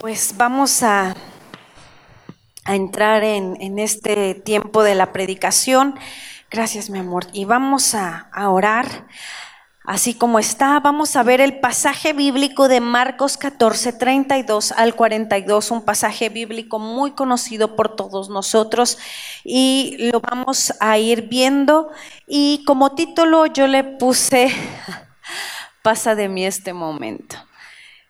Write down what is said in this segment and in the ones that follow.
Pues vamos a, a entrar en, en, este tiempo de la predicación. Gracias, mi amor. Y vamos a, a orar. Así como está, vamos a ver el pasaje bíblico de Marcos 14, 32 al 42, un pasaje bíblico muy conocido por todos nosotros y lo vamos a ir viendo. Y como título yo le puse, pasa de mí este momento.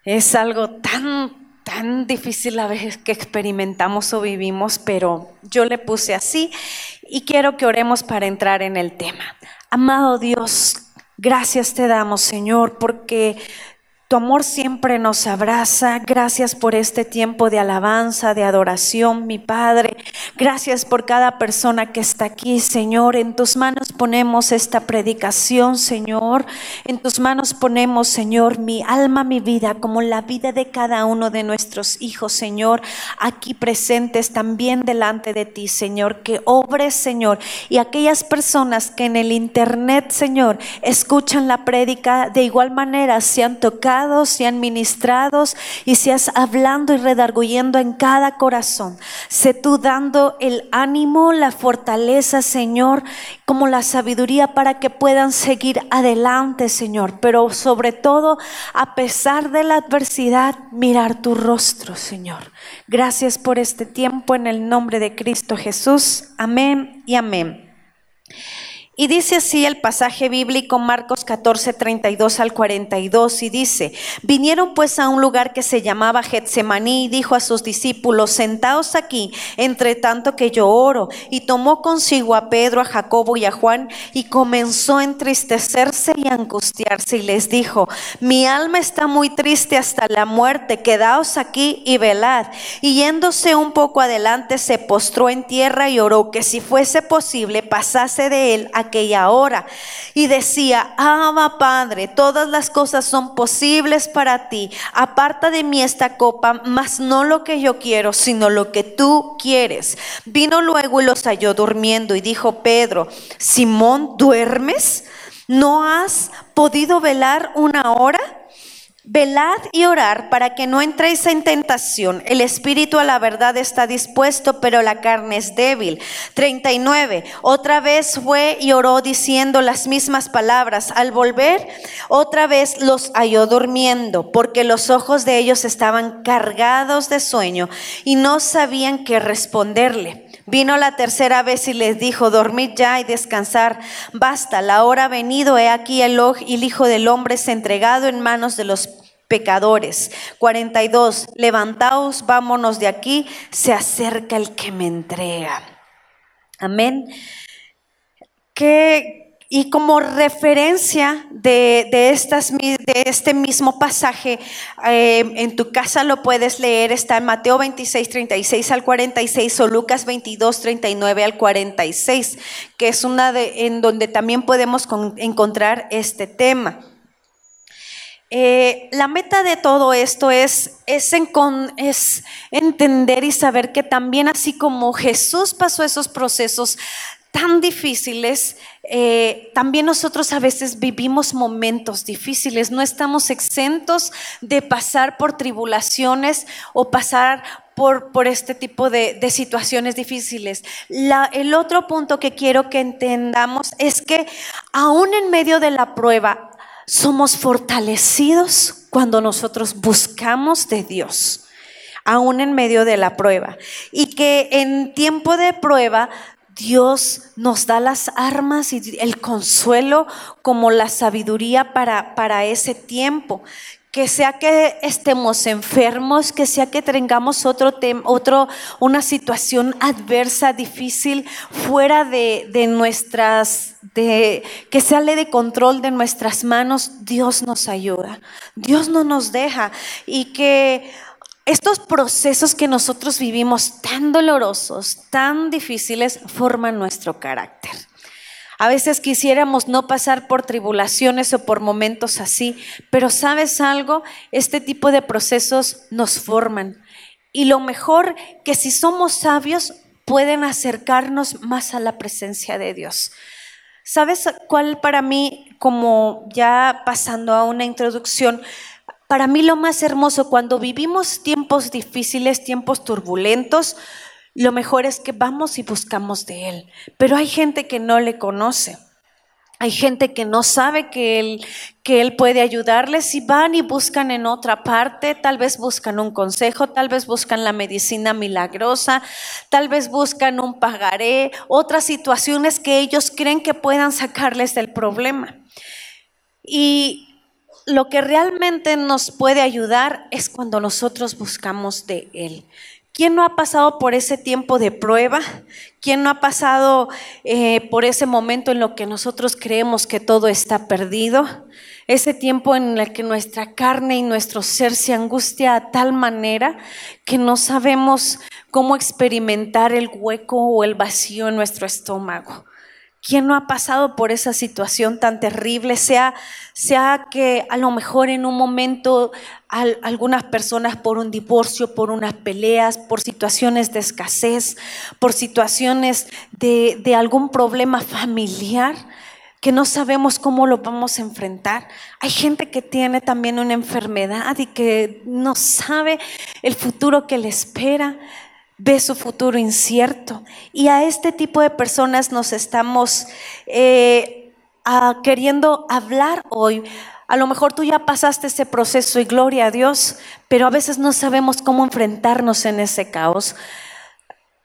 Es algo tan tan difícil a veces que experimentamos o vivimos, pero yo le puse así y quiero que oremos para entrar en el tema. Amado Dios, gracias te damos, Señor, porque tu amor siempre nos abraza. Gracias por este tiempo de alabanza, de adoración, mi Padre. Gracias por cada persona que está aquí, Señor. En tus manos ponemos esta predicación, Señor. En tus manos ponemos, Señor, mi alma, mi vida, como la vida de cada uno de nuestros hijos, Señor, aquí presentes también delante de ti, Señor. Que obres, Señor. Y aquellas personas que en el Internet, Señor, escuchan la prédica, de igual manera sean tocadas sean ministrados y seas hablando y redarguyendo en cada corazón. Sé tú dando el ánimo, la fortaleza, Señor, como la sabiduría para que puedan seguir adelante, Señor. Pero sobre todo, a pesar de la adversidad, mirar tu rostro, Señor. Gracias por este tiempo en el nombre de Cristo Jesús. Amén y amén. Y dice así el pasaje bíblico Marcos 14, 32 al 42 y dice, vinieron pues a un lugar que se llamaba Getsemaní y dijo a sus discípulos, sentaos aquí, entre tanto que yo oro. Y tomó consigo a Pedro, a Jacobo y a Juan y comenzó a entristecerse y angustiarse y les dijo, mi alma está muy triste hasta la muerte, quedaos aquí y velad. Y yéndose un poco adelante se postró en tierra y oró que si fuese posible pasase de él a aquella hora. Y decía, Abba Padre, todas las cosas son posibles para ti. Aparta de mí esta copa, mas no lo que yo quiero, sino lo que tú quieres. Vino luego y los halló durmiendo y dijo Pedro, Simón, ¿duermes? ¿No has podido velar una hora? Velad y orar para que no entréis en tentación. El espíritu a la verdad está dispuesto, pero la carne es débil. 39. Otra vez fue y oró diciendo las mismas palabras. Al volver, otra vez los halló durmiendo, porque los ojos de ellos estaban cargados de sueño y no sabían qué responderle. Vino la tercera vez y les dijo, dormid ya y descansar. Basta, la hora ha venido, he aquí el, el Hijo del Hombre es entregado en manos de los pecadores. 42, levantaos, vámonos de aquí, se acerca el que me entrega. Amén. Que y como referencia de, de, estas, de este mismo pasaje, eh, en tu casa lo puedes leer, está en Mateo 26, 36 al 46 o Lucas 22, 39 al 46, que es una de, en donde también podemos encontrar este tema. Eh, la meta de todo esto es, entender y saber que también así como Jesús pasó esos procesos tan difíciles, eh, también nosotros a veces vivimos momentos difíciles, no estamos exentos de pasar por tribulaciones o pasar por, este tipo de, situaciones difíciles. El otro punto que quiero que entendamos es que aún en medio de la prueba somos fortalecidos cuando nosotros buscamos de Dios aún en medio de la prueba. Y que en tiempo de prueba Dios nos da las armas y el consuelo como la sabiduría para, para ese tiempo. Que sea que estemos enfermos, que sea que tengamos otro, otro una situación adversa, difícil, fuera de, de nuestras, de, que sale de control de nuestras manos, Dios nos ayuda. Dios no nos deja. Y que estos procesos que nosotros vivimos tan dolorosos, tan difíciles, forman nuestro carácter. A veces quisiéramos no pasar por tribulaciones o por momentos así, pero sabes algo, este tipo de procesos nos forman. Y lo mejor que si somos sabios pueden acercarnos más a la presencia de Dios. ¿Sabes cuál para mí, como ya pasando a una introducción, para mí lo más hermoso cuando vivimos tiempos difíciles, tiempos turbulentos, lo mejor es que vamos y buscamos de Él. Pero hay gente que no le conoce. Hay gente que no sabe que él, que él puede ayudarles y van y buscan en otra parte, tal vez buscan un consejo, tal vez buscan la medicina milagrosa, tal vez buscan un pagaré, otras situaciones que ellos creen que puedan sacarles del problema. Y lo que realmente nos puede ayudar es cuando nosotros buscamos de Él. ¿Quién no ha pasado por ese tiempo de prueba? ¿Quién no ha pasado eh, por ese momento en lo que nosotros creemos que todo está perdido? Ese tiempo en el que nuestra carne y nuestro ser se angustia a tal manera que no sabemos cómo experimentar el hueco o el vacío en nuestro estómago. ¿Quién no ha pasado por esa situación tan terrible? Sea, sea que a lo mejor en un momento algunas personas por un divorcio, por unas peleas, por situaciones de escasez, por situaciones de, de algún problema familiar, que no sabemos cómo lo vamos a enfrentar. Hay gente que tiene también una enfermedad y que no sabe el futuro que le espera ve su futuro incierto. Y a este tipo de personas nos estamos eh, queriendo hablar hoy. A lo mejor tú ya pasaste ese proceso y gloria a Dios, pero a veces no sabemos cómo enfrentarnos en ese caos.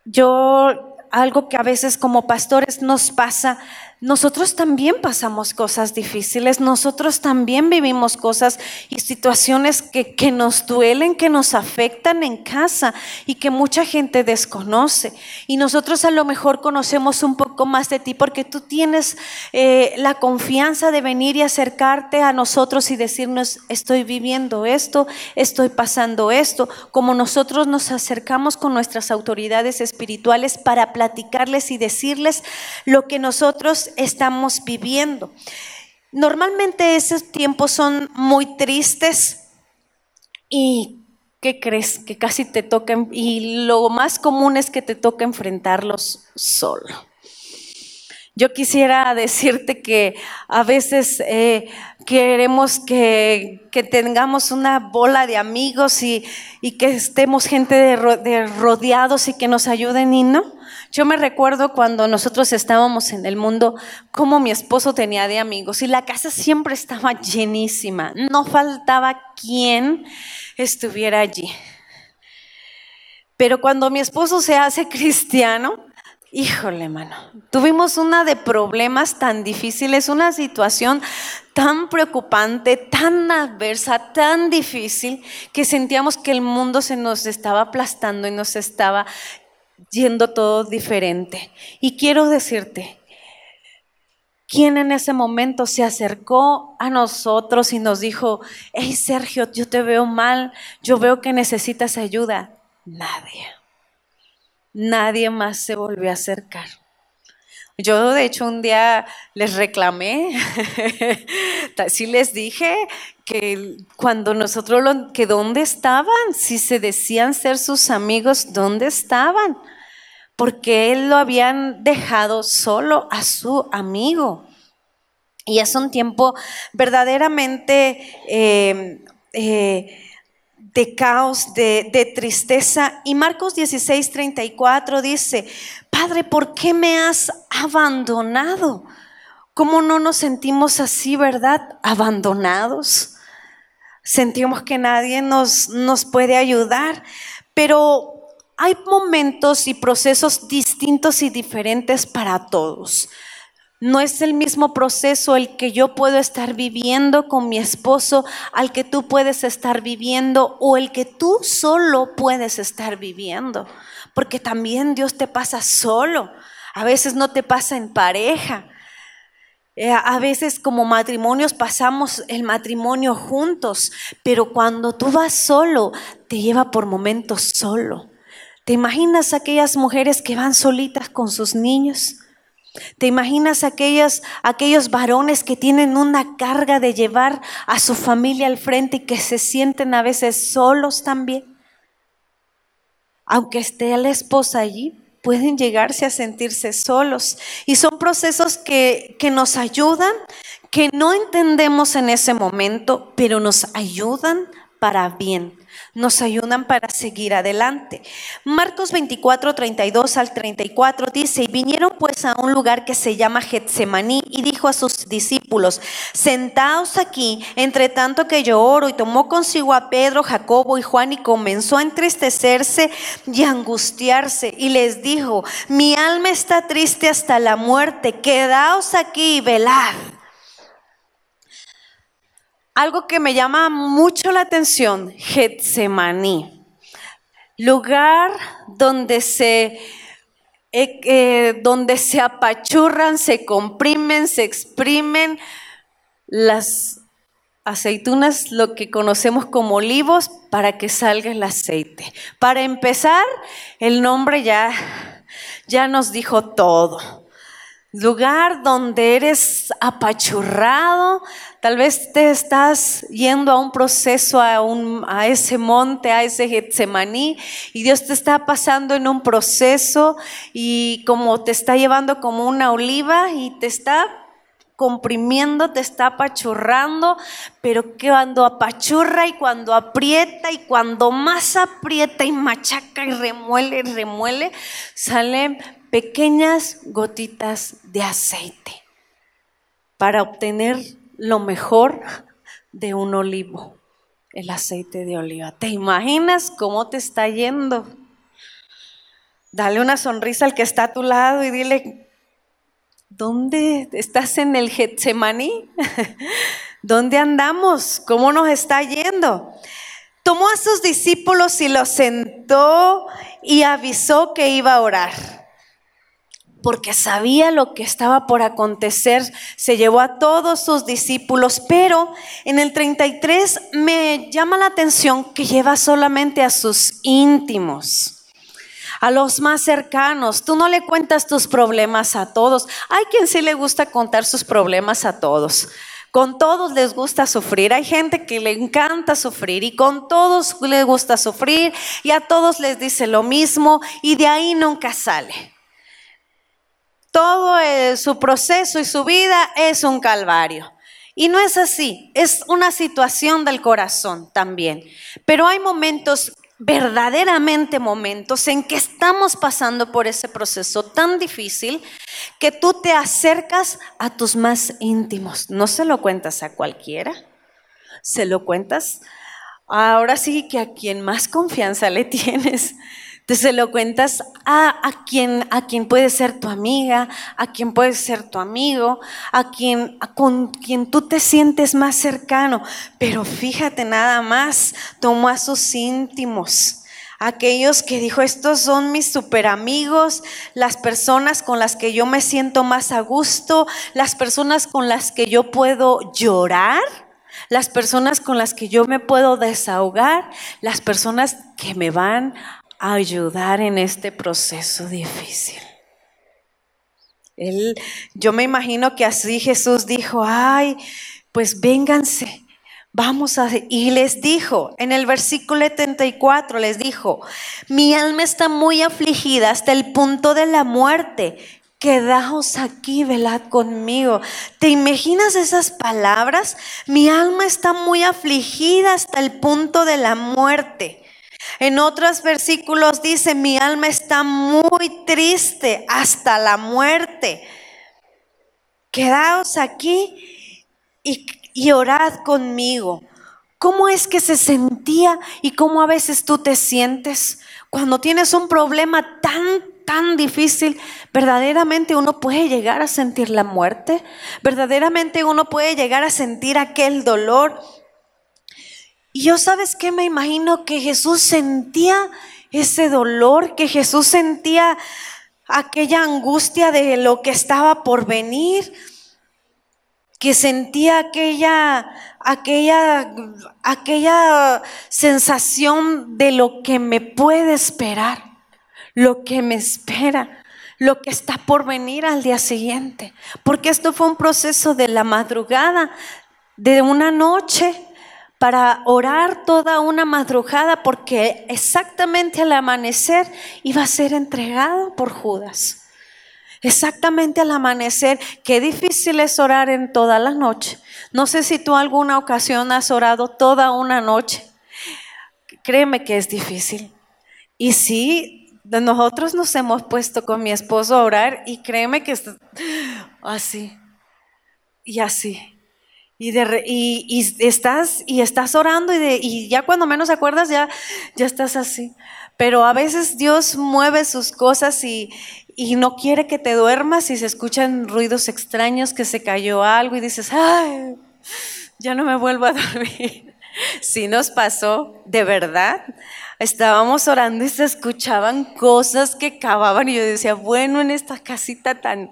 Yo, algo que a veces como pastores nos pasa, nosotros también pasamos cosas difíciles, nosotros también vivimos cosas y situaciones que, que, nos duelen, que nos afectan en casa y que mucha gente desconoce. Y nosotros a lo mejor conocemos un poco más de ti porque tú tienes eh, la confianza de venir y acercarte a nosotros y decirnos, estoy viviendo esto, estoy pasando esto, como nosotros nos acercamos con nuestras autoridades espirituales para platicarles y decirles lo que nosotros estamos viviendo. Normalmente esos tiempos son muy tristes y ¿qué crees? Que casi te tocan y lo más común es que te toca enfrentarlos solo. Yo quisiera decirte que a veces eh, queremos que, tengamos una bola de amigos y, que estemos gente de rodeados y que nos ayuden y no. Yo me recuerdo cuando nosotros estábamos en el mundo, como mi esposo tenía de amigos y la casa siempre estaba llenísima. No faltaba quien estuviera allí. Pero cuando mi esposo se hace cristiano, híjole, mano, tuvimos una de problemas tan difíciles, una situación tan preocupante, tan adversa, tan difícil, que sentíamos que el mundo se nos estaba aplastando y nos estaba yendo todo diferente. Y quiero decirte, ¿quién en ese momento se acercó a nosotros y nos dijo, hey Sergio, yo te veo mal, yo veo que necesitas ayuda? Nadie. Nadie más se volvió a acercar. Yo de hecho un día les reclamé, sí les dije que cuando nosotros, lo, que dónde estaban, si se decían ser sus amigos, ¿dónde estaban? Porque él lo habían dejado solo a su amigo. Y es un tiempo verdaderamente eh, eh, de caos, de, de, tristeza. Y Marcos 16, 34 dice, Padre, ¿por qué me has abandonado? ¿Cómo no nos sentimos así, verdad? Abandonados. Sentimos que nadie nos, nos puede ayudar, pero hay momentos y procesos distintos y diferentes para todos. No es el mismo proceso el que yo puedo estar viviendo con mi esposo al que tú puedes estar viviendo o el que tú solo puedes estar viviendo. Porque también Dios te pasa solo. A veces no te pasa en pareja. Eh, a veces como matrimonios pasamos el matrimonio juntos, pero cuando tú vas solo, te lleva por momentos solo. ¿Te imaginas aquellas mujeres que van solitas con sus niños? ¿Te imaginas aquellos, aquellos varones que tienen una carga de llevar a su familia al frente y que se sienten a veces solos también? Aunque esté la esposa allí, pueden llegarse a sentirse solos. Y son procesos que, que nos ayudan, que no entendemos en ese momento, pero nos ayudan para bien nos ayudan para seguir adelante. Marcos 24, 32 al 34 dice, y vinieron pues a un lugar que se llama Getsemaní y dijo a sus discípulos, sentaos aquí, entre tanto que yo oro, y tomó consigo a Pedro, Jacobo y Juan y comenzó a entristecerse y angustiarse y les dijo, mi alma está triste hasta la muerte, quedaos aquí y velad. Algo que me llama mucho la atención, Getsemaní, lugar donde se, eh, eh, donde se apachurran, se comprimen, se exprimen las aceitunas, lo que conocemos como olivos, para que salga el aceite. Para empezar, el nombre ya, ya nos dijo todo lugar donde eres apachurrado, tal vez te estás yendo a un proceso, a, un, a ese monte, a ese Getsemaní, y Dios te está pasando en un proceso y como te está llevando como una oliva y te está comprimiendo, te está apachurrando, pero cuando apachurra y cuando aprieta y cuando más aprieta y machaca y remuele remuele, sale pequeñas gotitas de aceite para obtener lo mejor de un olivo, el aceite de oliva. ¿Te imaginas cómo te está yendo? Dale una sonrisa al que está a tu lado y dile, ¿dónde estás en el Getsemaní? ¿Dónde andamos? ¿Cómo nos está yendo? Tomó a sus discípulos y los sentó y avisó que iba a orar porque sabía lo que estaba por acontecer, se llevó a todos sus discípulos, pero en el 33 me llama la atención que lleva solamente a sus íntimos a los más cercanos. Tú no le cuentas tus problemas a todos. Hay quien sí le gusta contar sus problemas a todos. Con todos les gusta sufrir. Hay gente que le encanta sufrir y con todos les gusta sufrir y a todos les dice lo mismo y de ahí nunca sale todo su proceso y su vida es un calvario. Y no es así, es una situación del corazón también. Pero hay momentos, verdaderamente momentos, en que estamos pasando por ese proceso tan difícil que tú te acercas a tus más íntimos. No se lo cuentas a cualquiera, se lo cuentas ahora sí que a quien más confianza le tienes. Entonces se lo cuentas a, a, quien, a quien puede ser tu amiga, a quien puede ser tu amigo, a quien, con quien tú te sientes más cercano. Pero fíjate nada más, tomó a sus íntimos aquellos que dijo, estos son mis super amigos, las personas con las que yo me siento más a gusto, las personas con las que yo puedo llorar, las personas con las que yo me puedo desahogar, las personas que me van ayudar en este proceso difícil. Él, yo me imagino que así Jesús dijo, ay, pues vénganse, vamos a... Y les dijo, en el versículo 74 les dijo, mi alma está muy afligida hasta el punto de la muerte. Quedaos aquí, velad conmigo. ¿Te imaginas esas palabras? Mi alma está muy afligida hasta el punto de la muerte. En otros versículos dice, mi alma está muy triste hasta la muerte. Quedaos aquí y, y orad conmigo. ¿Cómo es que se sentía y cómo a veces tú te sientes cuando tienes un problema tan, tan difícil? Verdaderamente uno puede llegar a sentir la muerte. Verdaderamente uno puede llegar a sentir aquel dolor y yo sabes qué me imagino que Jesús sentía ese dolor, que Jesús sentía aquella angustia de lo que estaba por venir, que sentía aquella, aquella, aquella sensación de lo que me puede esperar, lo que me espera, lo que está por venir al día siguiente. Porque esto fue un proceso de la madrugada, de una noche para orar toda una madrugada porque exactamente al amanecer iba a ser entregado por Judas. exactamente al amanecer. Qué difícil es orar en toda la noche. No sé si tú alguna ocasión has orado toda una noche. Créeme que es difícil. Y sí, nosotros nos hemos puesto con mi esposo a orar y créeme que así y así. Y, estás, y estás orando y ya cuando menos acuerdas ya, ya estás así. Pero a veces Dios mueve sus cosas y, y no quiere que te duermas y se escuchan ruidos extraños, que se cayó algo y dices, ay, ya no me vuelvo a dormir. Sí nos pasó, de verdad. Estábamos orando y se escuchaban cosas que cavaban y yo decía, bueno, en esta casita tan,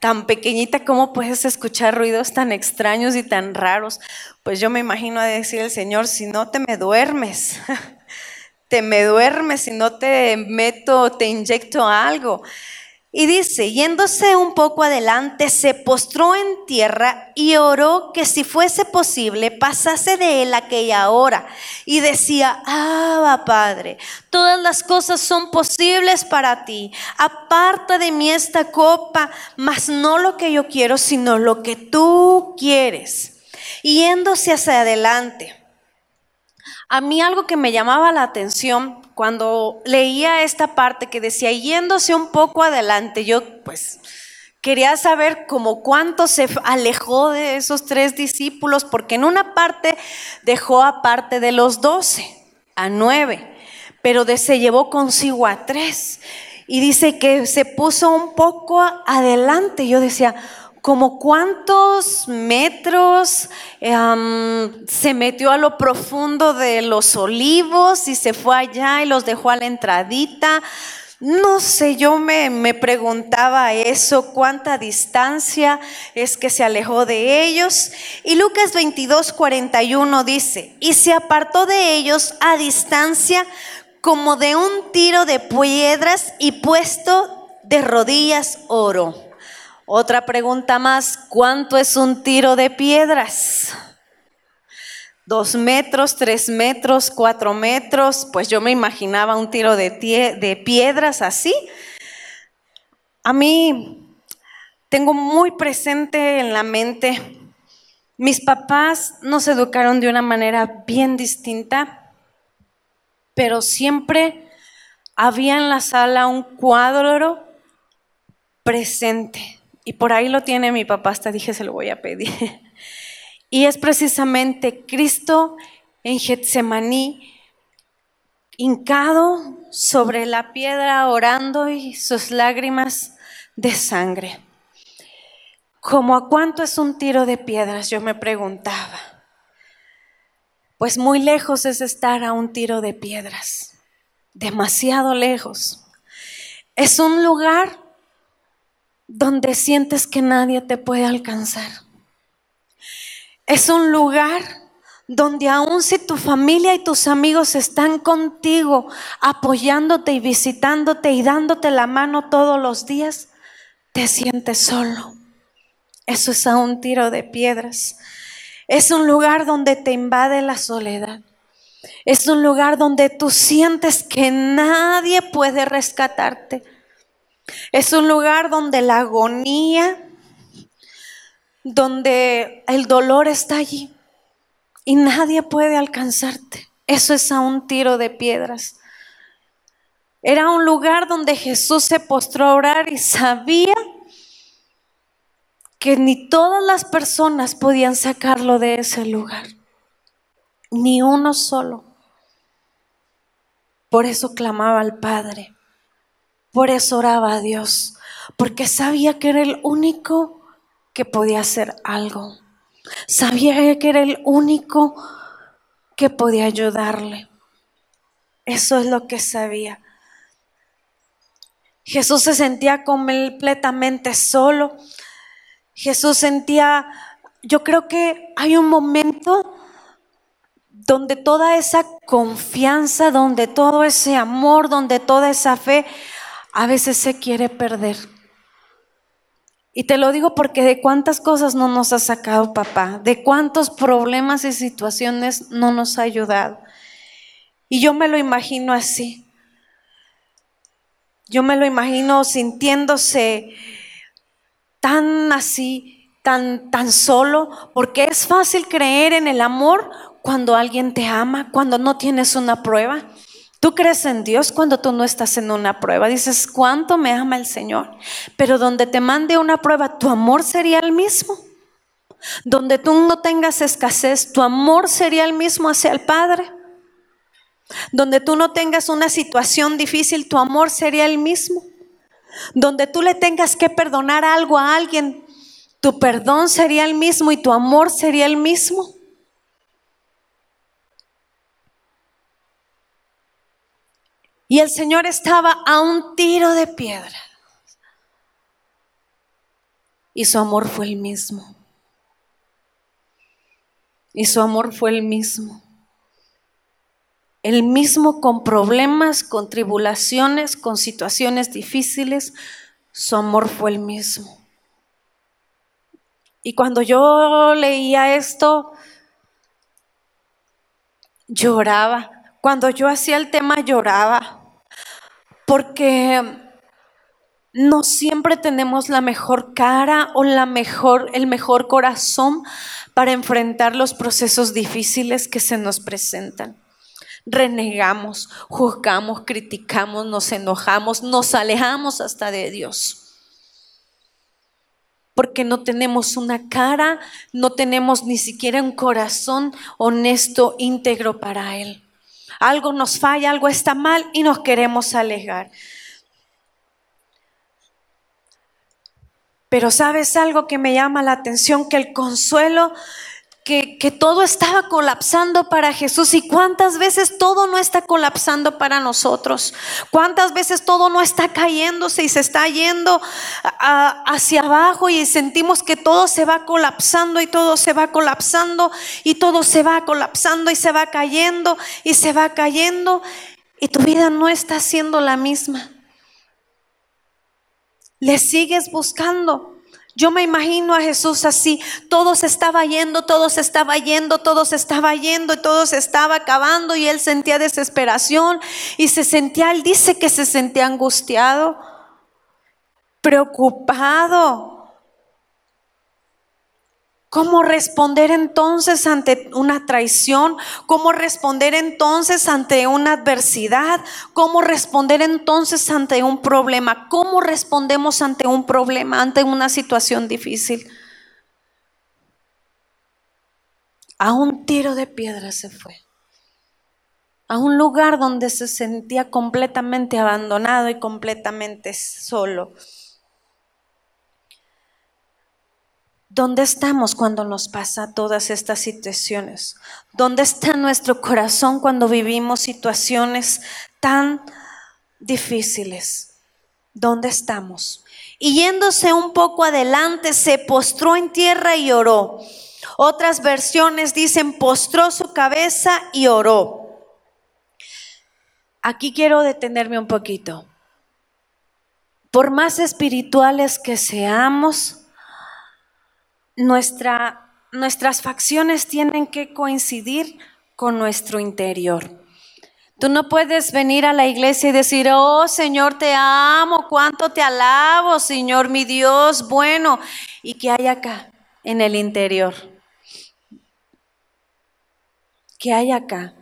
tan pequeñita, ¿cómo puedes escuchar ruidos tan extraños y tan raros? Pues yo me imagino a decir el Señor, si no te me duermes, te me duermes, si no te meto, te inyecto algo. Y dice, yéndose un poco adelante, se postró en tierra y oró que si fuese posible pasase de él aquella hora. Y decía, ah, Padre, todas las cosas son posibles para ti. Aparta de mí esta copa, mas no lo que yo quiero, sino lo que tú quieres. Yéndose hacia adelante. A mí algo que me llamaba la atención cuando leía esta parte que decía, yéndose un poco adelante, yo pues quería saber como cuánto se alejó de esos tres discípulos, porque en una parte dejó aparte de los doce, a nueve, pero de, se llevó consigo a tres. Y dice que se puso un poco adelante. Yo decía, como cuántos metros se metió a lo profundo de los olivos y se fue allá y los dejó a la entradita. No sé, yo me, me, preguntaba eso, cuánta distancia es que se alejó de ellos. Y Lucas 22, 41 dice, y se apartó de ellos a distancia como de un tiro de piedras y puesto de rodillas oro. Otra pregunta más, ¿cuánto es un tiro de piedras? ¿Dos metros, tres metros, cuatro metros? Pues yo me imaginaba un tiro de, piedras así. A mí tengo muy presente en la mente, mis papás nos educaron de una manera bien distinta, pero siempre había en la sala un cuadro presente y por ahí lo tiene mi papá, hasta dije, se lo voy a pedir. Y es precisamente Cristo en Getsemaní, hincado sobre la piedra, orando y sus lágrimas de sangre. ¿Como a cuánto es un tiro de piedras? Yo me preguntaba. Pues muy lejos es estar a un tiro de piedras, demasiado lejos. Es un lugar donde sientes que nadie te puede alcanzar. Es un lugar donde aun si tu familia y tus amigos están contigo, apoyándote y visitándote y dándote la mano todos los días, te sientes solo. Eso es a un tiro de piedras. Es un lugar donde te invade la soledad. Es un lugar donde tú sientes que nadie puede rescatarte. Es un lugar donde la agonía, donde el dolor está allí y nadie puede alcanzarte. Eso es a un tiro de piedras. Era un lugar donde Jesús se postró a orar y sabía que ni todas las personas podían sacarlo de ese lugar, ni uno solo. Por eso clamaba al Padre. Por eso oraba a Dios, porque sabía que era el único que podía hacer algo. Sabía que era el único que podía ayudarle. Eso es lo que sabía. Jesús se sentía completamente solo. Jesús sentía, yo creo que hay un momento donde toda esa confianza, donde todo ese amor, donde toda esa fe a veces se quiere perder. Y te lo digo porque de cuántas cosas no nos ha sacado papá, de cuántos problemas y situaciones no nos ha ayudado. Y yo me lo imagino así. Yo me lo imagino sintiéndose tan así, tan, tan solo, porque es fácil creer en el amor cuando alguien te ama, cuando no tienes una prueba. Tú crees en Dios cuando tú no estás en una prueba. Dices, ¿cuánto me ama el Señor? Pero donde te mande una prueba, tu amor sería el mismo. Donde tú no tengas escasez, tu amor sería el mismo hacia el Padre. Donde tú no tengas una situación difícil, tu amor sería el mismo. Donde tú le tengas que perdonar algo a alguien, tu perdón sería el mismo y tu amor sería el mismo. Y el Señor estaba a un tiro de piedra. Y su amor fue el mismo. Y su amor fue el mismo. El mismo con problemas, con tribulaciones, con situaciones difíciles, su amor fue el mismo. Y cuando yo leía esto, lloraba. Cuando yo hacía el tema, lloraba. Porque no siempre tenemos la mejor cara o la mejor, el mejor corazón para enfrentar los procesos difíciles que se nos presentan renegamos, juzgamos, criticamos, nos enojamos, nos alejamos hasta de Dios. Porque no tenemos una cara, no tenemos ni siquiera un corazón honesto, íntegro para Él. Algo nos falla, algo está mal y nos queremos alejar. Pero sabes algo que me llama la atención, que el consuelo que, todo estaba colapsando para Jesús y cuántas veces todo no está colapsando para nosotros, cuántas veces todo no está cayéndose y se está yendo hacia abajo y sentimos que todo se va colapsando y todo se va colapsando y todo se va colapsando y se va cayendo y se va cayendo y tu vida no está siendo la misma. Le sigues buscando. Yo me imagino a Jesús así, todo se estaba yendo, todo se estaba yendo, todo se estaba yendo y todo se estaba acabando y él sentía desesperación y se sentía, él dice que se sentía angustiado, preocupado. ¿Cómo responder entonces ante una traición? ¿Cómo responder entonces ante una adversidad? ¿Cómo responder entonces ante un problema? ¿Cómo respondemos ante un problema, ante una situación difícil? A un tiro de piedra se fue. A un lugar donde se sentía completamente abandonado y completamente solo. ¿Dónde estamos cuando nos pasa todas estas situaciones? ¿Dónde está nuestro corazón cuando vivimos situaciones tan difíciles? ¿Dónde estamos? Y yéndose un poco adelante, se postró en tierra y oró. Otras versiones dicen, postró su cabeza y oró. Aquí quiero detenerme un poquito. Por más espirituales que seamos, nuestra, nuestras facciones tienen que coincidir con nuestro interior. Tú no puedes venir a la iglesia y decir, oh Señor, te amo, cuánto te alabo, Señor, mi Dios, bueno. ¿Y qué hay acá en el interior? ¿Qué hay acá?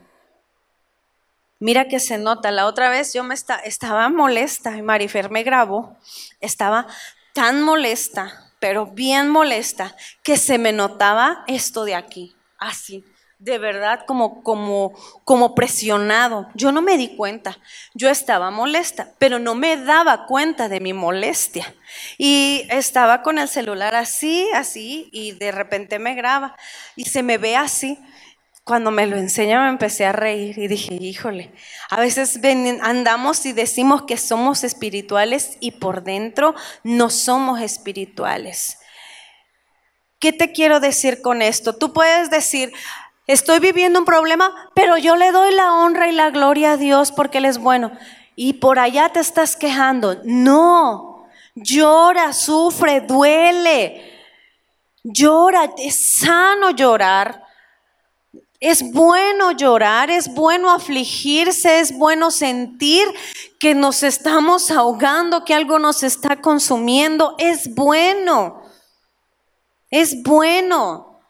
Mira que se nota. La otra vez yo me estaba molesta y Marifer me grabó. Estaba tan molesta pero bien molesta, que se me notaba esto de aquí, así, de verdad como, como, como presionado. Yo no me di cuenta, yo estaba molesta, pero no me daba cuenta de mi molestia. Y estaba con el celular así, así, y de repente me graba y se me ve así cuando me lo enseña me empecé a reír y dije, híjole, a veces andamos y decimos que somos espirituales y por dentro no somos espirituales. ¿Qué te quiero decir con esto? Tú puedes decir, estoy viviendo un problema, pero yo le doy la honra y la gloria a Dios porque Él es bueno. Y por allá te estás quejando. No, llora, sufre, duele. Llora, es sano llorar Es bueno llorar, es bueno afligirse, es bueno sentir que nos estamos ahogando, que algo nos está consumiendo. Es bueno. Es bueno.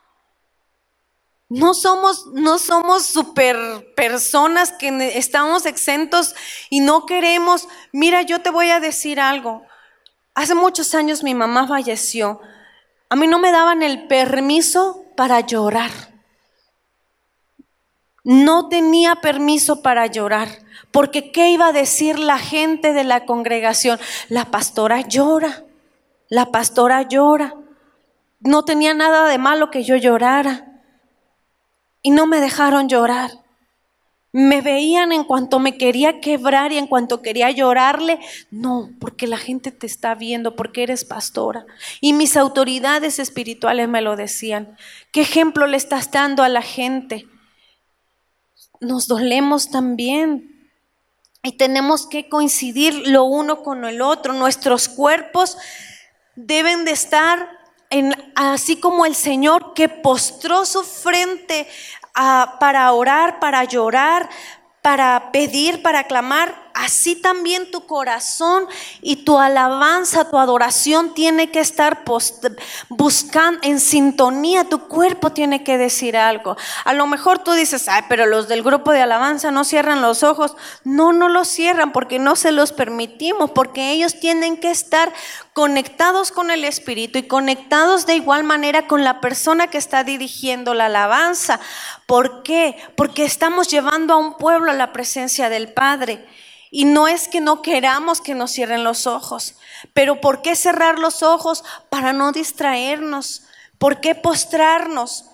No somos, no somos super personas que estamos exentos y no queremos. Mira, yo te voy a decir algo. Hace muchos años mi mamá falleció. A mí no me daban el permiso para llorar. No tenía permiso para llorar, porque ¿qué iba a decir la gente de la congregación? La pastora llora, la pastora llora. No tenía nada de malo que yo llorara. Y no me dejaron llorar. Me veían en cuanto me quería quebrar y en cuanto quería llorarle. No, porque la gente te está viendo, porque eres pastora. Y mis autoridades espirituales me lo decían. ¿Qué ejemplo le estás dando a la gente? Nos dolemos también. Y tenemos que coincidir lo uno con el otro. Nuestros cuerpos deben de estar así como el Señor que postró su frente para orar, para llorar, para pedir, para clamar, así también tu corazón y tu alabanza, tu adoración tiene que estar buscando en sintonía, tu cuerpo tiene que decir algo. A lo mejor tú dices, ay, pero los del grupo de alabanza no cierran los ojos. No, no los cierran porque no se los permitimos, porque ellos tienen que estar conectados con el Espíritu y conectados de igual manera con la persona que está dirigiendo la alabanza. ¿Por qué? Porque estamos llevando a un pueblo a la presencia del Padre. Y no es que no queramos que nos cierren los ojos, pero ¿por qué cerrar los ojos? Para no distraernos. ¿Por qué postrarnos?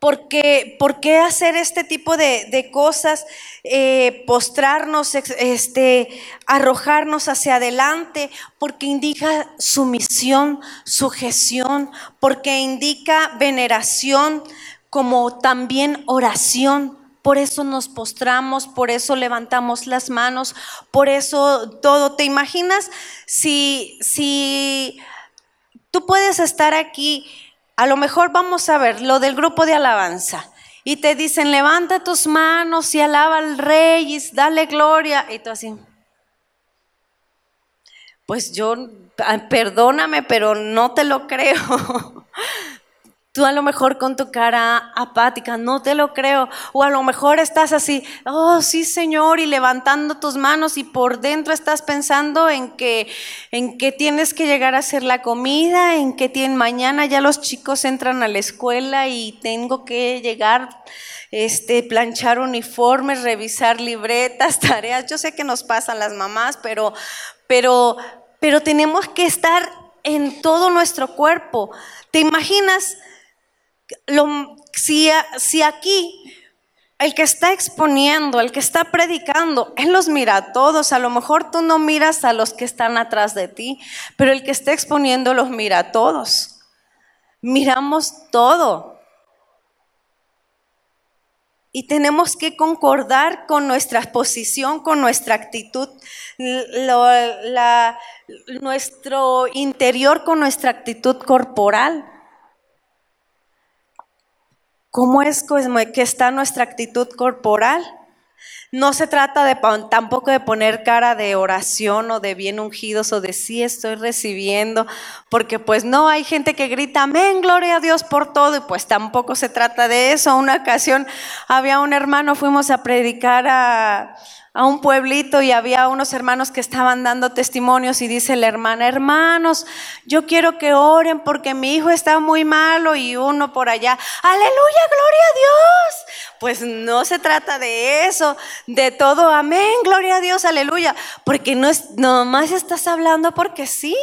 ¿Por qué, por qué hacer este tipo de, cosas? Eh, postrarnos, este, arrojarnos hacia adelante, porque indica sumisión, sujeción, porque indica veneración, como también oración. Por eso nos postramos, por eso levantamos las manos, por eso todo. ¿Te imaginas si, si tú puedes estar aquí? A lo mejor vamos a ver lo del grupo de alabanza. Y te dicen, levanta tus manos y alaba al rey y dale gloria. Y tú así. Pues yo, ah, perdóname, pero no te lo creo. Tú a lo mejor con tu cara apática, no te lo creo. O a lo mejor estás así, oh sí Señor, y levantando tus manos y por dentro estás pensando en que, en que tienes que llegar a hacer la comida, en que mañana ya los chicos entran a la escuela y tengo que llegar, este, planchar uniformes, revisar libretas, tareas. Yo sé que nos pasan las mamás, pero, pero, pero tenemos que estar en todo nuestro cuerpo. ¿Te imaginas? Si, si aquí el que está exponiendo, el que está predicando, Él los mira a todos. A lo mejor tú no miras a los que están atrás de ti, pero el que está exponiendo los mira a todos. Miramos todo. Y tenemos que concordar con nuestra posición, con nuestra actitud, nuestro interior con nuestra actitud corporal. ¿Cómo es que está nuestra actitud corporal? No se trata de tampoco de poner cara de oración o de bien ungidos o de sí estoy recibiendo, porque pues no hay gente que grita amén, gloria a Dios por todo, y pues tampoco se trata de eso. Una ocasión había un hermano, fuimos a predicar a, a un pueblito y había unos hermanos que estaban dando testimonios y dice la hermana, hermanos, yo quiero que oren porque mi hijo está muy malo y uno por allá, aleluya, gloria a Dios. Pues no se trata de eso, de todo, amén, gloria a Dios, aleluya, porque no es, nomás estás hablando porque sí.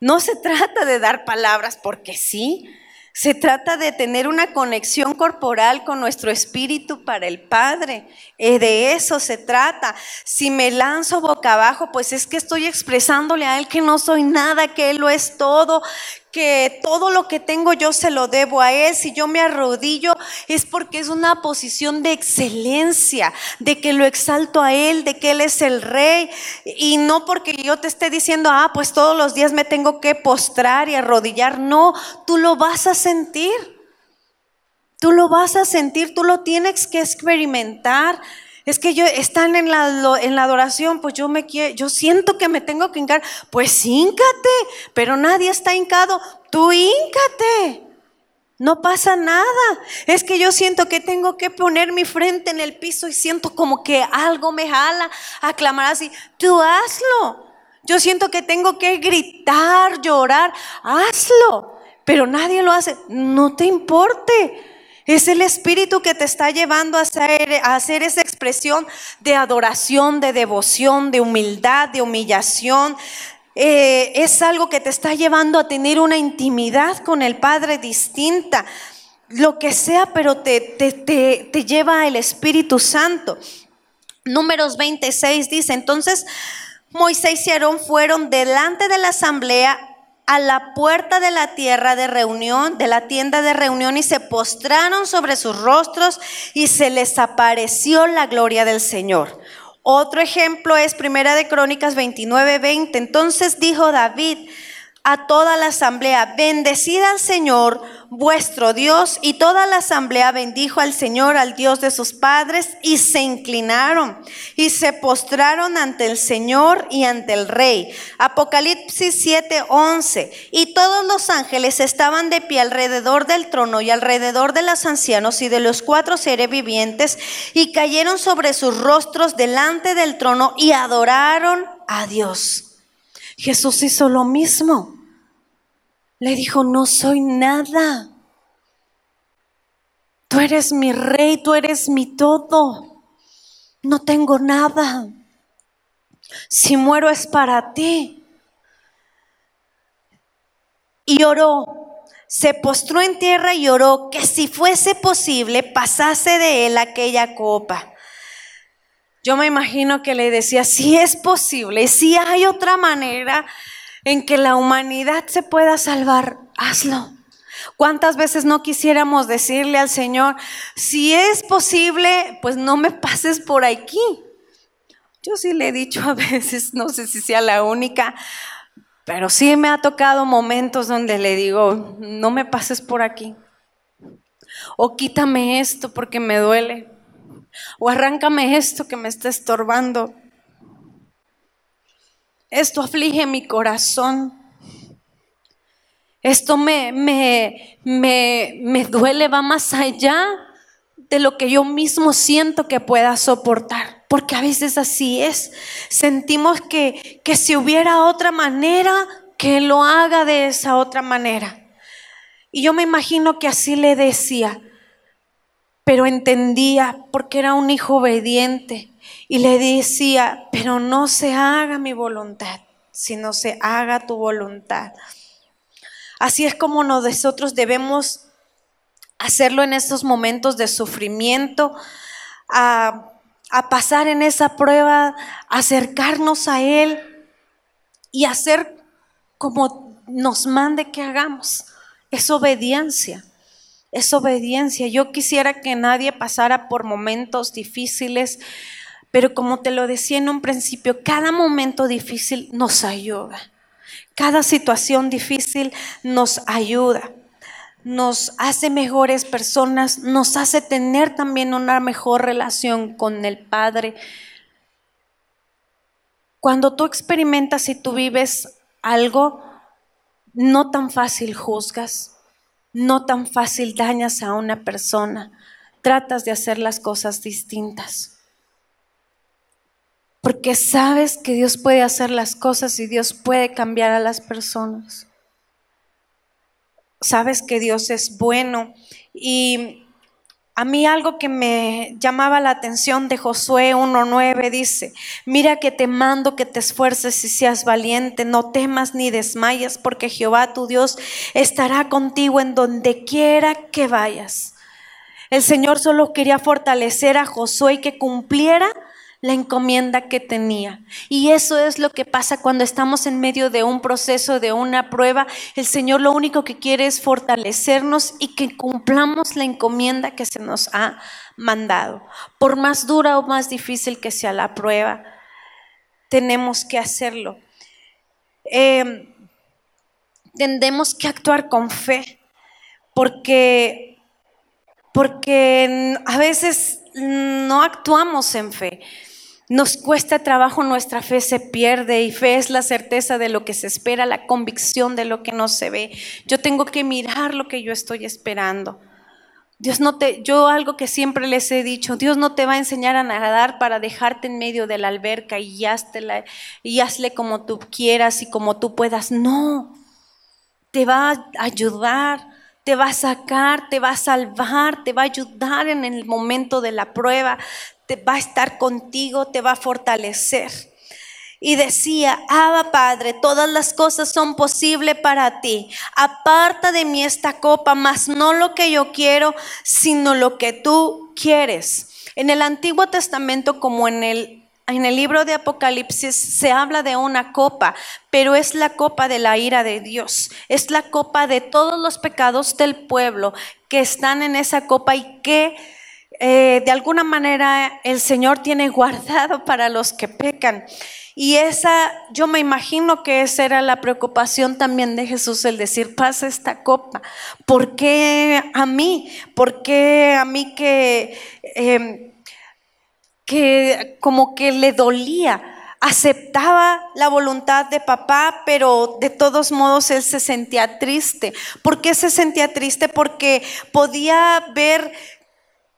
No se trata de dar palabras porque sí. Se trata de tener una conexión corporal con nuestro espíritu para el Padre. Eh, de eso se trata. Si me lanzo boca abajo, pues es que estoy expresándole a Él que no soy nada, que Él lo es todo, que todo lo que tengo yo se lo debo a Él. Si yo me arrodillo es porque es una posición de excelencia, de que lo exalto a Él, de que Él es el rey. Y no porque yo te esté diciendo, ah, pues todos los días me tengo que postrar y arrodillar. No, tú lo vas a sentir. Tú lo vas a sentir, tú lo tienes que experimentar. Es que yo están en la, en la adoración, pues yo me quiero, yo siento que me tengo que hincar. Pues híncate, pero nadie está hincado. Tú híncate. No pasa nada. Es que yo siento que tengo que poner mi frente en el piso y siento como que algo me jala a clamar así. Tú hazlo. Yo siento que tengo que gritar, llorar. Hazlo. Pero nadie lo hace. No te importe. Es el Espíritu que te está llevando a hacer, esa expresión de adoración, de devoción, de humildad, de humillación. Eh, es algo que te está llevando a tener una intimidad con el Padre distinta. Lo que sea, pero te, te, te, te lleva el Espíritu Santo. Números 26 dice, entonces Moisés y Aarón fueron delante de la asamblea a la puerta de la tierra de reunión, de la tienda de reunión, y se postraron sobre sus rostros y se les apareció la gloria del Señor. Otro ejemplo es Primera de Crónicas 29, 20. Entonces dijo David, a toda la asamblea, bendecida al Señor vuestro Dios. Y toda la asamblea bendijo al Señor, al Dios de sus padres, y se inclinaron y se postraron ante el Señor y ante el Rey. Apocalipsis 7, 11. Y todos los ángeles estaban de pie alrededor del trono y alrededor de los ancianos y de los cuatro seres vivientes, y cayeron sobre sus rostros delante del trono y adoraron a Dios. Jesús hizo lo mismo. Le dijo, no soy nada. Tú eres mi rey, tú eres mi todo. No tengo nada. Si muero es para ti. Y oró, se postró en tierra y oró que si fuese posible pasase de él aquella copa. Yo me imagino que le decía, si es posible, si hay otra manera en que la humanidad se pueda salvar, hazlo. ¿Cuántas veces no quisiéramos decirle al Señor, si es posible, pues no me pases por aquí? Yo sí le he dicho a veces, no sé si sea la única, pero sí me ha tocado momentos donde le digo, no me pases por aquí. O quítame esto porque me duele. O arráncame esto que me está estorbando. Esto aflige mi corazón. Esto me, me, me, me duele, va más allá de lo que yo mismo siento que pueda soportar. Porque a veces así es. Sentimos que, que si hubiera otra manera, que lo haga de esa otra manera. Y yo me imagino que así le decía, pero entendía porque era un hijo obediente y le decía, pero no se haga mi voluntad, sino se haga tu voluntad. Así es como nosotros debemos hacerlo en estos momentos de sufrimiento, a, a pasar en esa prueba, acercarnos a Él y hacer como nos mande que hagamos. Es obediencia es obediencia. Yo quisiera que nadie pasara por momentos difíciles, pero como te lo decía en un principio, cada momento difícil nos ayuda. Cada situación difícil nos ayuda, nos hace mejores personas, nos hace tener también una mejor relación con el Padre. Cuando tú experimentas y tú vives algo, no tan fácil juzgas no tan fácil dañas a una persona, tratas de hacer las cosas distintas. Porque sabes que Dios puede hacer las cosas y Dios puede cambiar a las personas. Sabes que Dios es bueno y a mí algo que me llamaba la atención de Josué 1.9 dice, mira que te mando que te esfuerces y seas valiente, no temas ni desmayas, porque Jehová tu Dios estará contigo en donde quiera que vayas. El Señor solo quería fortalecer a Josué y que cumpliera la encomienda que tenía. Y eso es lo que pasa cuando estamos en medio de un proceso, de una prueba. El Señor lo único que quiere es fortalecernos y que cumplamos la encomienda que se nos ha mandado. Por más dura o más difícil que sea la prueba, tenemos que hacerlo. Eh, tendemos que actuar con fe, porque porque a veces no actuamos en fe. Nos cuesta trabajo, nuestra fe se pierde y fe es la certeza de lo que se espera, la convicción de lo que no se ve. Yo tengo que mirar lo que yo estoy esperando. Dios no te, yo algo que siempre les he dicho, Dios no te va a enseñar a nadar para dejarte en medio de la alberca y, y hazle como tú quieras y como tú puedas. No, te va a ayudar, te va a sacar, te va a salvar, te va a ayudar en el momento de la prueba, va a estar contigo, te va a fortalecer. Y decía, Abba Padre, todas las cosas son posibles para ti. Aparta de mí esta copa, mas no lo que yo quiero, sino lo que tú quieres. En el Antiguo Testamento como en el en el libro de Apocalipsis se habla de una copa, pero es la copa de la ira de Dios. Es la copa de todos los pecados del pueblo que están en esa copa y que eh, de alguna manera el Señor tiene guardado para los que pecan. Y esa, yo me imagino que esa era la preocupación también de Jesús, el decir, pasa esta copa. ¿Por qué a mí? ¿Por qué a mí que... Em, que como que le dolía. Aceptaba la voluntad de papá, pero de todos modos él se sentía triste. ¿Por qué se sentía triste? Porque podía ver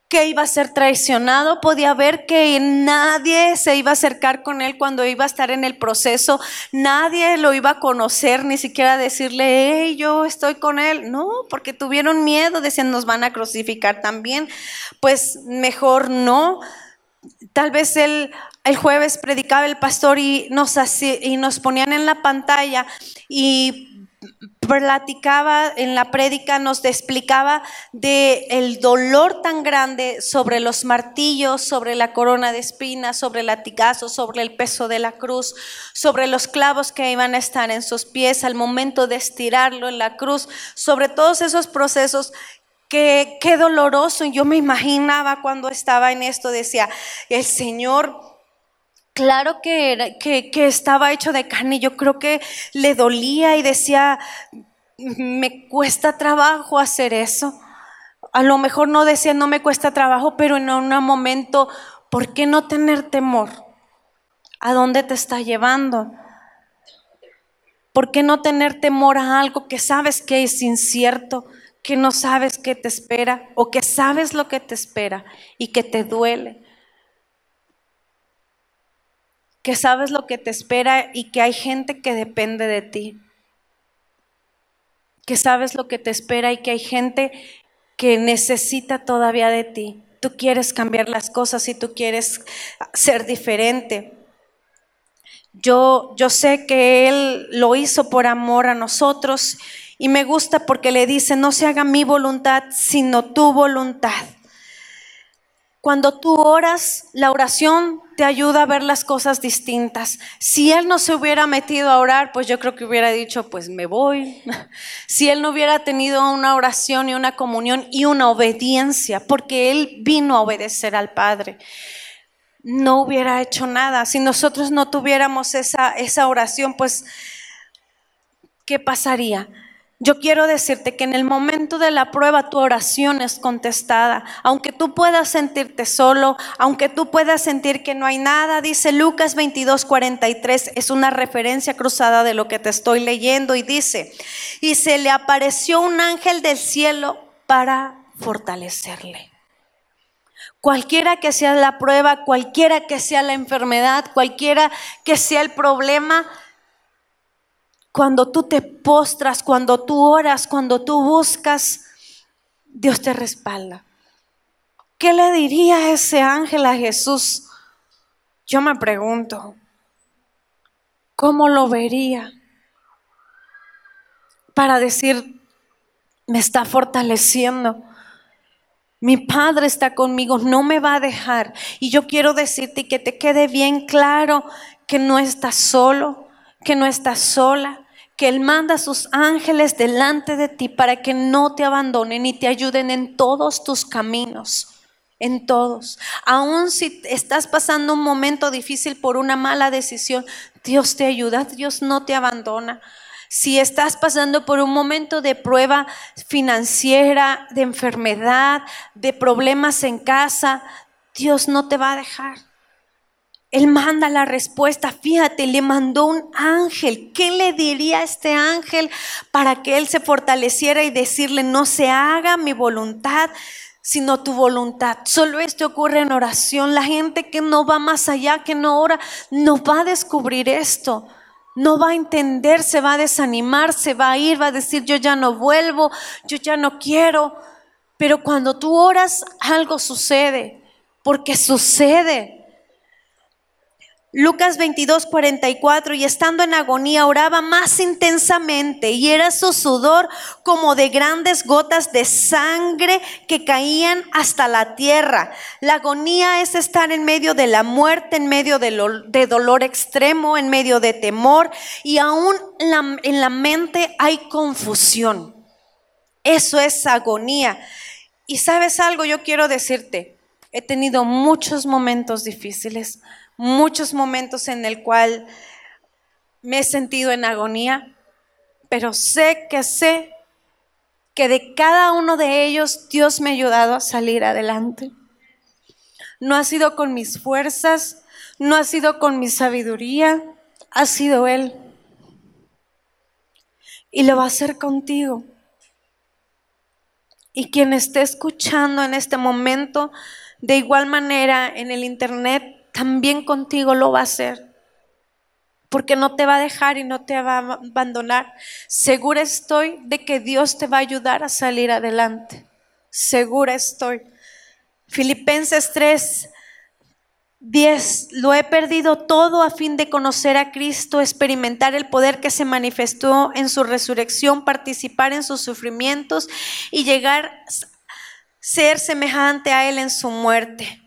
que iba a ser traicionado, podía ver que nadie se iba a acercar con él cuando iba a estar en el proceso, nadie lo iba a conocer, ni siquiera decirle, hey, yo estoy con él. No, porque tuvieron miedo, decían, nos van a crucificar también. Pues mejor no. Tal vez el, el jueves predicaba el pastor y nos, y nos ponían en la pantalla y platicaba en la prédica, nos explicaba de el dolor tan grande sobre los martillos, sobre la corona de espinas, sobre el latigazo, sobre el peso de la cruz, sobre los clavos que iban a estar en sus pies al momento de estirarlo en la cruz, sobre todos esos procesos Qué, qué doloroso. Yo me imaginaba cuando estaba en esto, decía, el Señor Claro que, era, que, estaba hecho de carne, yo creo que le dolía y decía, me cuesta trabajo hacer eso. A lo mejor no decía, no me cuesta trabajo, pero en un momento, ¿por qué no tener temor? ¿A dónde te está llevando? ¿Por qué no tener temor a algo que sabes que es incierto? que no sabes qué te espera o que sabes lo que te espera y que te duele. Que sabes lo que te espera y que hay gente que depende de ti. Que sabes lo que te espera y que hay gente que necesita todavía de ti. Tú quieres cambiar las cosas y tú quieres ser diferente. Yo, yo sé que Él lo hizo por amor a nosotros y me gusta porque le dice, no se haga mi voluntad, sino tu voluntad. Cuando tú oras, la oración te ayuda a ver las cosas distintas. Si él no se hubiera metido a orar, pues yo creo que hubiera dicho, pues me voy. Si él no hubiera tenido una oración y una comunión y una obediencia, porque él vino a obedecer al Padre, no hubiera hecho nada. Si nosotros no tuviéramos esa, esa oración, pues, ¿qué pasaría? Yo quiero decirte que en el momento de la prueba tu oración es contestada. Aunque tú puedas sentirte solo, aunque tú puedas sentir que no hay nada, dice Lucas 22, 43, es una referencia cruzada de lo que te estoy leyendo y dice, y se le apareció un ángel del cielo para fortalecerle. Cualquiera que sea la prueba, cualquiera que sea la enfermedad, cualquiera que sea el problema, cuando tú te postras, cuando tú oras, cuando tú buscas, Dios te respalda. ¿Qué le diría ese ángel a Jesús? Yo me pregunto, ¿cómo lo vería? Para decir, me está fortaleciendo. Mi Padre está conmigo, no me va a dejar. Y yo quiero decirte que te quede bien claro que no estás solo, que no estás sola, que Él manda a sus ángeles delante de ti para que no te abandonen y te ayuden en todos tus caminos, en todos. Aun si estás pasando un momento difícil por una mala decisión, Dios te ayuda, Dios no te abandona. Si estás pasando por un momento de prueba financiera, de enfermedad, de problemas en casa, Dios no te va a dejar. Él manda la respuesta. Fíjate, le mandó un ángel. ¿Qué le diría a este ángel para que él se fortaleciera y decirle, no se haga mi voluntad, sino tu voluntad? Solo esto ocurre en oración. La gente que no va más allá, que no ora, no va a descubrir esto. No va a entender, se va a desanimar, se va a ir, va a decir, yo ya no vuelvo, yo ya no quiero. Pero cuando tú oras, algo sucede, porque sucede. Lucas 22, 44, y estando en agonía oraba más intensamente y era su sudor como de grandes gotas de sangre que caían hasta la tierra. La agonía es estar en medio de la muerte, en medio de, dolor extremo, en medio de temor y aún en la mente hay confusión. Eso es agonía. Y sabes algo, yo quiero decirte, he tenido muchos momentos difíciles muchos momentos en el cual me he sentido en agonía, pero sé que sé que de cada uno de ellos Dios me ha ayudado a salir adelante. No ha sido con mis fuerzas, no ha sido con mi sabiduría, ha sido Él. Y lo va a hacer contigo. Y quien esté escuchando en este momento, de igual manera en el Internet, también contigo lo va a hacer. Porque no te va a dejar y no te va a abandonar. Segura estoy de que Dios te va a ayudar a salir adelante. Segura estoy. Filipenses 3, 10. Lo he perdido todo a fin de conocer a Cristo, experimentar el poder que se manifestó en su resurrección, participar en sus sufrimientos y llegar a ser semejante a Él en su muerte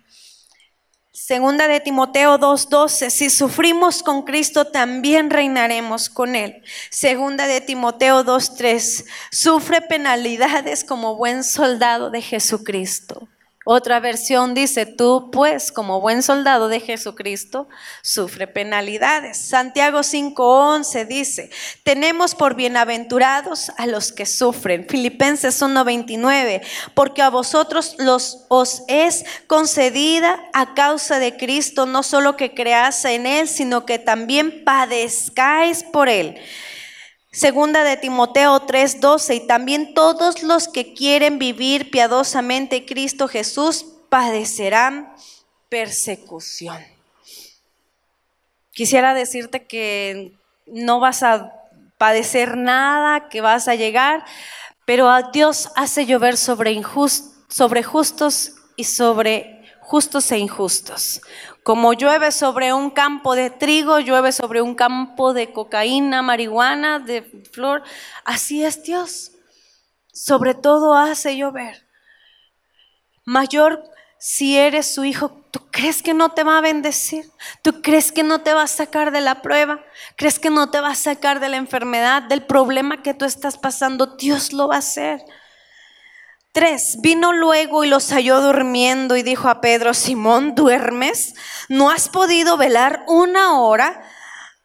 Segunda de Timoteo 2:12, si sufrimos con Cristo, también reinaremos con Él. Segunda de Timoteo 2:3, sufre penalidades como buen soldado de Jesucristo. Otra versión dice, tú pues como buen soldado de Jesucristo, sufre penalidades. Santiago 5:11 dice, tenemos por bienaventurados a los que sufren. Filipenses 1:29, porque a vosotros los, os es concedida a causa de Cristo no solo que creáis en Él, sino que también padezcáis por Él Segunda de Timoteo 3:12, y también todos los que quieren vivir piadosamente Cristo Jesús padecerán persecución. Quisiera decirte que no vas a padecer nada, que vas a llegar, pero a Dios hace llover sobre, sobre justos y sobre justos e injustos. Como llueve sobre un campo de trigo, llueve sobre un campo de cocaína, marihuana, de flor, así es Dios. Sobre todo hace llover. Mayor si eres su hijo, ¿tú crees que no te va a bendecir? ¿Tú crees que no te va a sacar de la prueba? ¿Crees que no te va a sacar de la enfermedad, del problema que tú estás pasando? Dios lo va a hacer. Vino luego y los halló durmiendo y dijo a Pedro, Simón, ¿duermes? ¿No has podido velar una hora?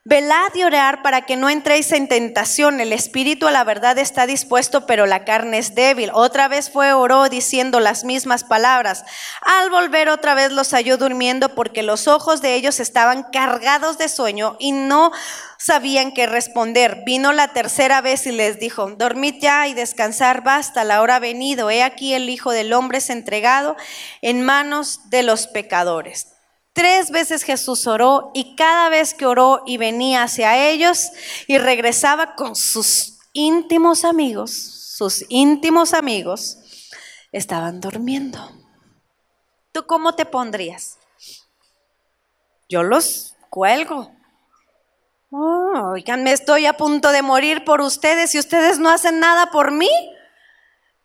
Velad y orar para que no entréis en tentación. El espíritu a la verdad está dispuesto, pero la carne es débil. Otra vez fue oró diciendo las mismas palabras. Al volver otra vez los halló durmiendo porque los ojos de ellos estaban cargados de sueño y no sabían qué responder. Vino la tercera vez y les dijo, dormid ya y descansar basta, la hora ha venido. He aquí el Hijo del Hombre es entregado en manos de los pecadores. Tres veces Jesús oró y cada vez que oró y venía hacia ellos y regresaba con sus íntimos amigos, sus íntimos amigos, estaban durmiendo. ¿Tú cómo te pondrías? Yo los cuelgo. Oh, oigan, me estoy a punto de morir por ustedes y ustedes no hacen nada por mí.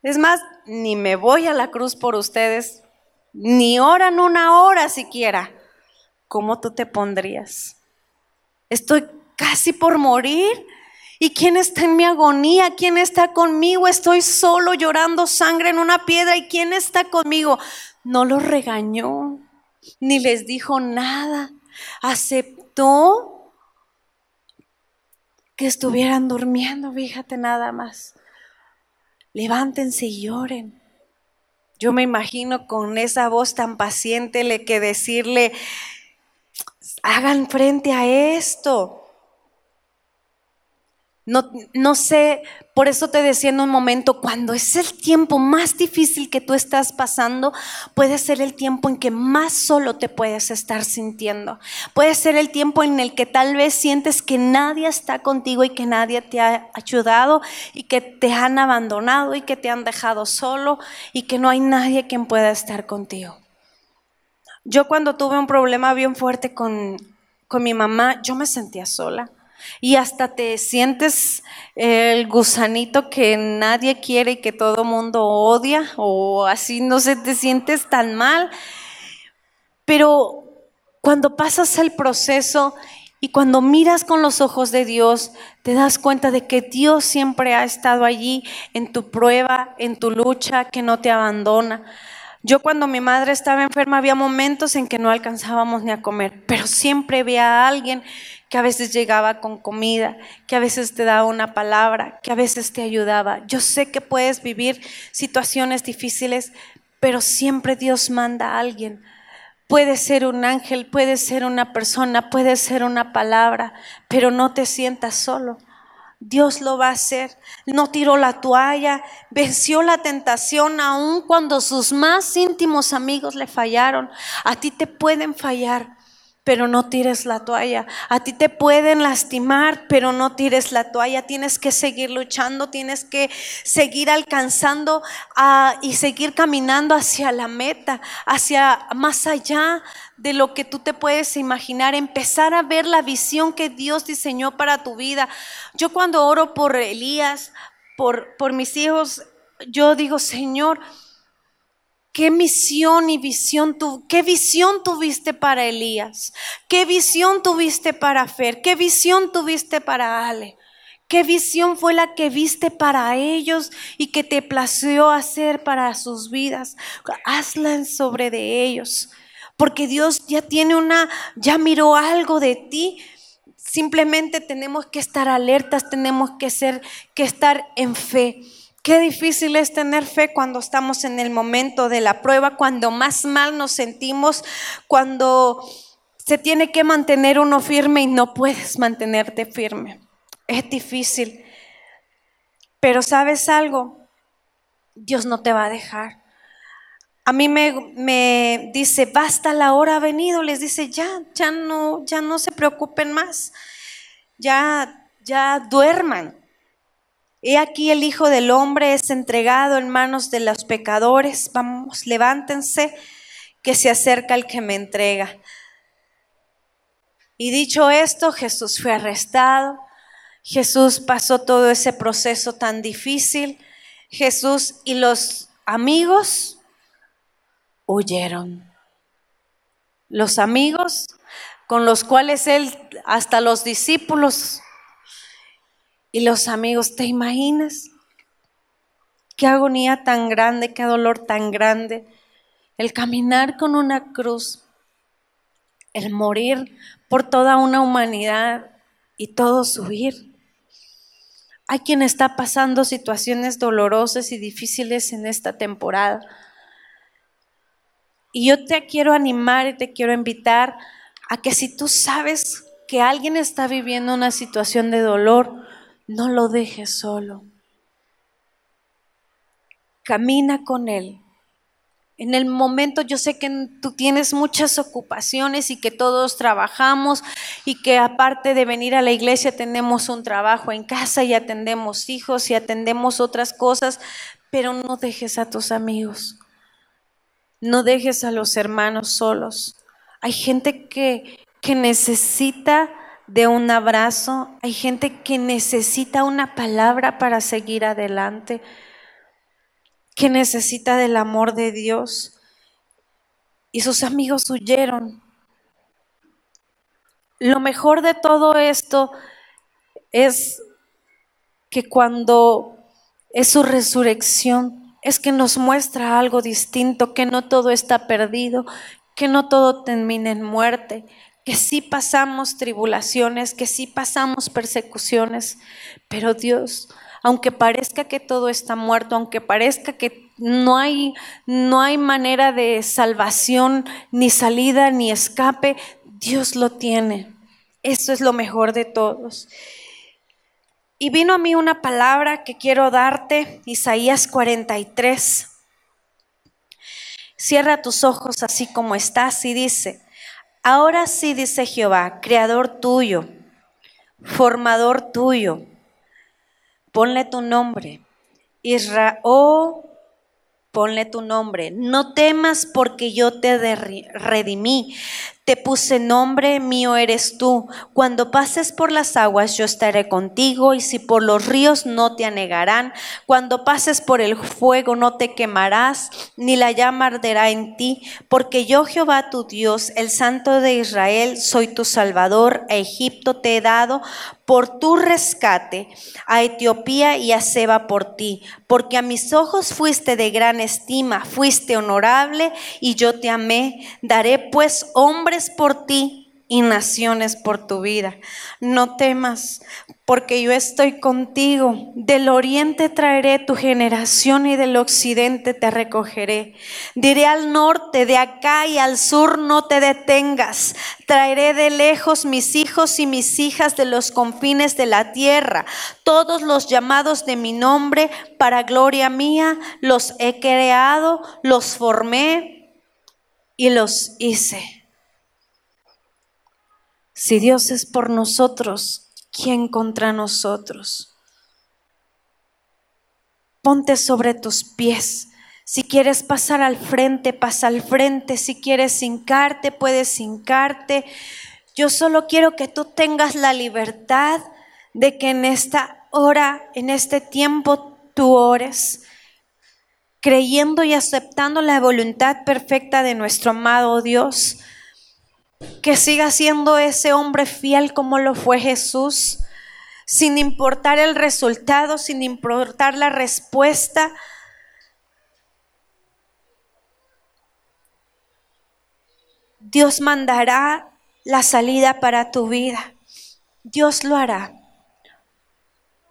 Es más, ni me voy a la cruz por ustedes, ni oran una hora siquiera. ¿Cómo tú te pondrías? Estoy casi por morir. ¿Y quién está en mi agonía? ¿Quién está conmigo? Estoy solo llorando sangre en una piedra. ¿Y quién está conmigo? No los regañó, ni les dijo nada. Aceptó que estuvieran durmiendo, fíjate nada más. Levántense y lloren. Yo me imagino con esa voz tan paciente le que decirle, hagan frente a esto. No, no sé, por eso te decía en un momento, cuando es el tiempo más difícil que tú estás pasando, puede ser el tiempo en que más solo te puedes estar sintiendo. Puede ser el tiempo en el que tal vez sientes que nadie está contigo y que nadie te ha ayudado y que te han abandonado y que te han dejado solo y que no hay nadie quien pueda estar contigo. Yo cuando tuve un problema bien fuerte con, con mi mamá, yo me sentía sola. Y hasta te sientes el gusanito que nadie quiere y que todo mundo odia, o así no sé, te sientes tan mal. Pero cuando pasas el proceso y cuando miras con los ojos de Dios, te das cuenta de que Dios siempre ha estado allí en tu prueba, en tu lucha, que no te abandona. Yo cuando mi madre estaba enferma había momentos en que no alcanzábamos ni a comer, pero siempre había alguien que a veces llegaba con comida, que a veces te daba una palabra, que a veces te ayudaba. Yo sé que puedes vivir situaciones difíciles, pero siempre Dios manda a alguien. Puede ser un ángel, puede ser una persona, puede ser una palabra, pero no te sientas solo. Dios lo va a hacer. No tiró la toalla, venció la tentación aun cuando sus más íntimos amigos le fallaron. A ti te pueden fallar, pero no tires la toalla. A ti te pueden lastimar, pero no tires la toalla. Tienes que seguir luchando, tienes que seguir alcanzando ah, y seguir caminando hacia la meta, hacia más allá de lo que tú te puedes imaginar, empezar a ver la visión que Dios diseñó para tu vida. Yo cuando oro por Elías, por, por mis hijos, yo digo, Señor, ¿Qué misión y visión tu, qué visión tuviste para Elías? ¿Qué visión tuviste para Fer? ¿Qué visión tuviste para Ale? ¿Qué visión fue la que viste para ellos y que te plació hacer para sus vidas? Hazla en sobre de ellos, porque Dios ya tiene una, ya miró algo de ti. Simplemente tenemos que estar alertas, tenemos que ser, que estar en fe. Qué difícil es tener fe cuando estamos en el momento de la prueba, cuando más mal nos sentimos, cuando se tiene que mantener uno firme y no puedes mantenerte firme. Es difícil. Pero sabes algo, Dios no te va a dejar. A mí me, me, dice, basta la hora ha venido, les dice, ya, ya no, ya no se preocupen más, ya, ya duerman. He aquí el Hijo del Hombre es entregado en manos de los pecadores. Vamos, levántense, que se acerca el que me entrega. Y dicho esto, Jesús fue arrestado. Jesús pasó todo ese proceso tan difícil. Jesús y los amigos huyeron. Los amigos con los cuales él, hasta los discípulos, y los amigos, ¿te imaginas? Qué agonía tan grande, qué dolor tan grande. El caminar con una cruz, el morir por toda una humanidad y todo subir. Hay quien está pasando situaciones dolorosas y difíciles en esta temporada. Y yo te quiero animar y te quiero invitar a que si tú sabes que alguien está viviendo una situación de dolor, no lo dejes solo. Camina con Él. En el momento yo sé que tú tienes muchas ocupaciones y que todos trabajamos y que aparte de venir a la iglesia tenemos un trabajo en casa y atendemos hijos y atendemos otras cosas, pero no dejes a tus amigos, no dejes a los hermanos solos. Hay gente que, que necesita de un abrazo, hay gente que necesita una palabra para seguir adelante, que necesita del amor de Dios. Y sus amigos huyeron. Lo mejor de todo esto es que cuando es su resurrección, es que nos muestra algo distinto, que no todo está perdido, que no todo termina en muerte, que sí pasamos tribulaciones, que sí pasamos persecuciones, pero Dios, aunque parezca que todo está muerto, aunque parezca que no hay, no hay manera de salvación, ni salida, ni escape, Dios lo tiene. Eso es lo mejor de todos. Y vino a mí una palabra que quiero darte, Isaías 43. Cierra tus ojos así como estás y dice, ahora sí dice Jehová, creador tuyo, formador tuyo, ponle tu nombre. Israel, oh, ponle tu nombre. No temas porque yo te redimí. Te puse nombre, mío eres tú. Cuando pases por las aguas yo estaré contigo y si por los ríos no te anegarán. Cuando pases por el fuego no te quemarás, ni la llama arderá en ti, porque yo Jehová tu Dios, el Santo de Israel, soy tu Salvador. A Egipto te he dado por tu rescate, a Etiopía y a Seba por ti, porque a mis ojos fuiste de gran estima, fuiste honorable y yo te amé. Daré pues hombres por ti y naciones por tu vida. No temas, porque yo estoy contigo. Del oriente traeré tu generación y del occidente te recogeré. Diré al norte, de acá y al sur no te detengas. Traeré de lejos mis hijos y mis hijas de los confines de la tierra. Todos los llamados de mi nombre para gloria mía los he creado, los formé y los hice. Si Dios es por nosotros, ¿quién contra nosotros? Ponte sobre tus pies. Si quieres pasar al frente, pasa al frente. Si quieres hincarte, puedes hincarte. Yo solo quiero que tú tengas la libertad de que en esta hora, en este tiempo, tú ores, creyendo y aceptando la voluntad perfecta de nuestro amado Dios que siga siendo ese hombre fiel como lo fue Jesús, sin importar el resultado, sin importar la respuesta. Dios mandará la salida para tu vida. Dios lo hará.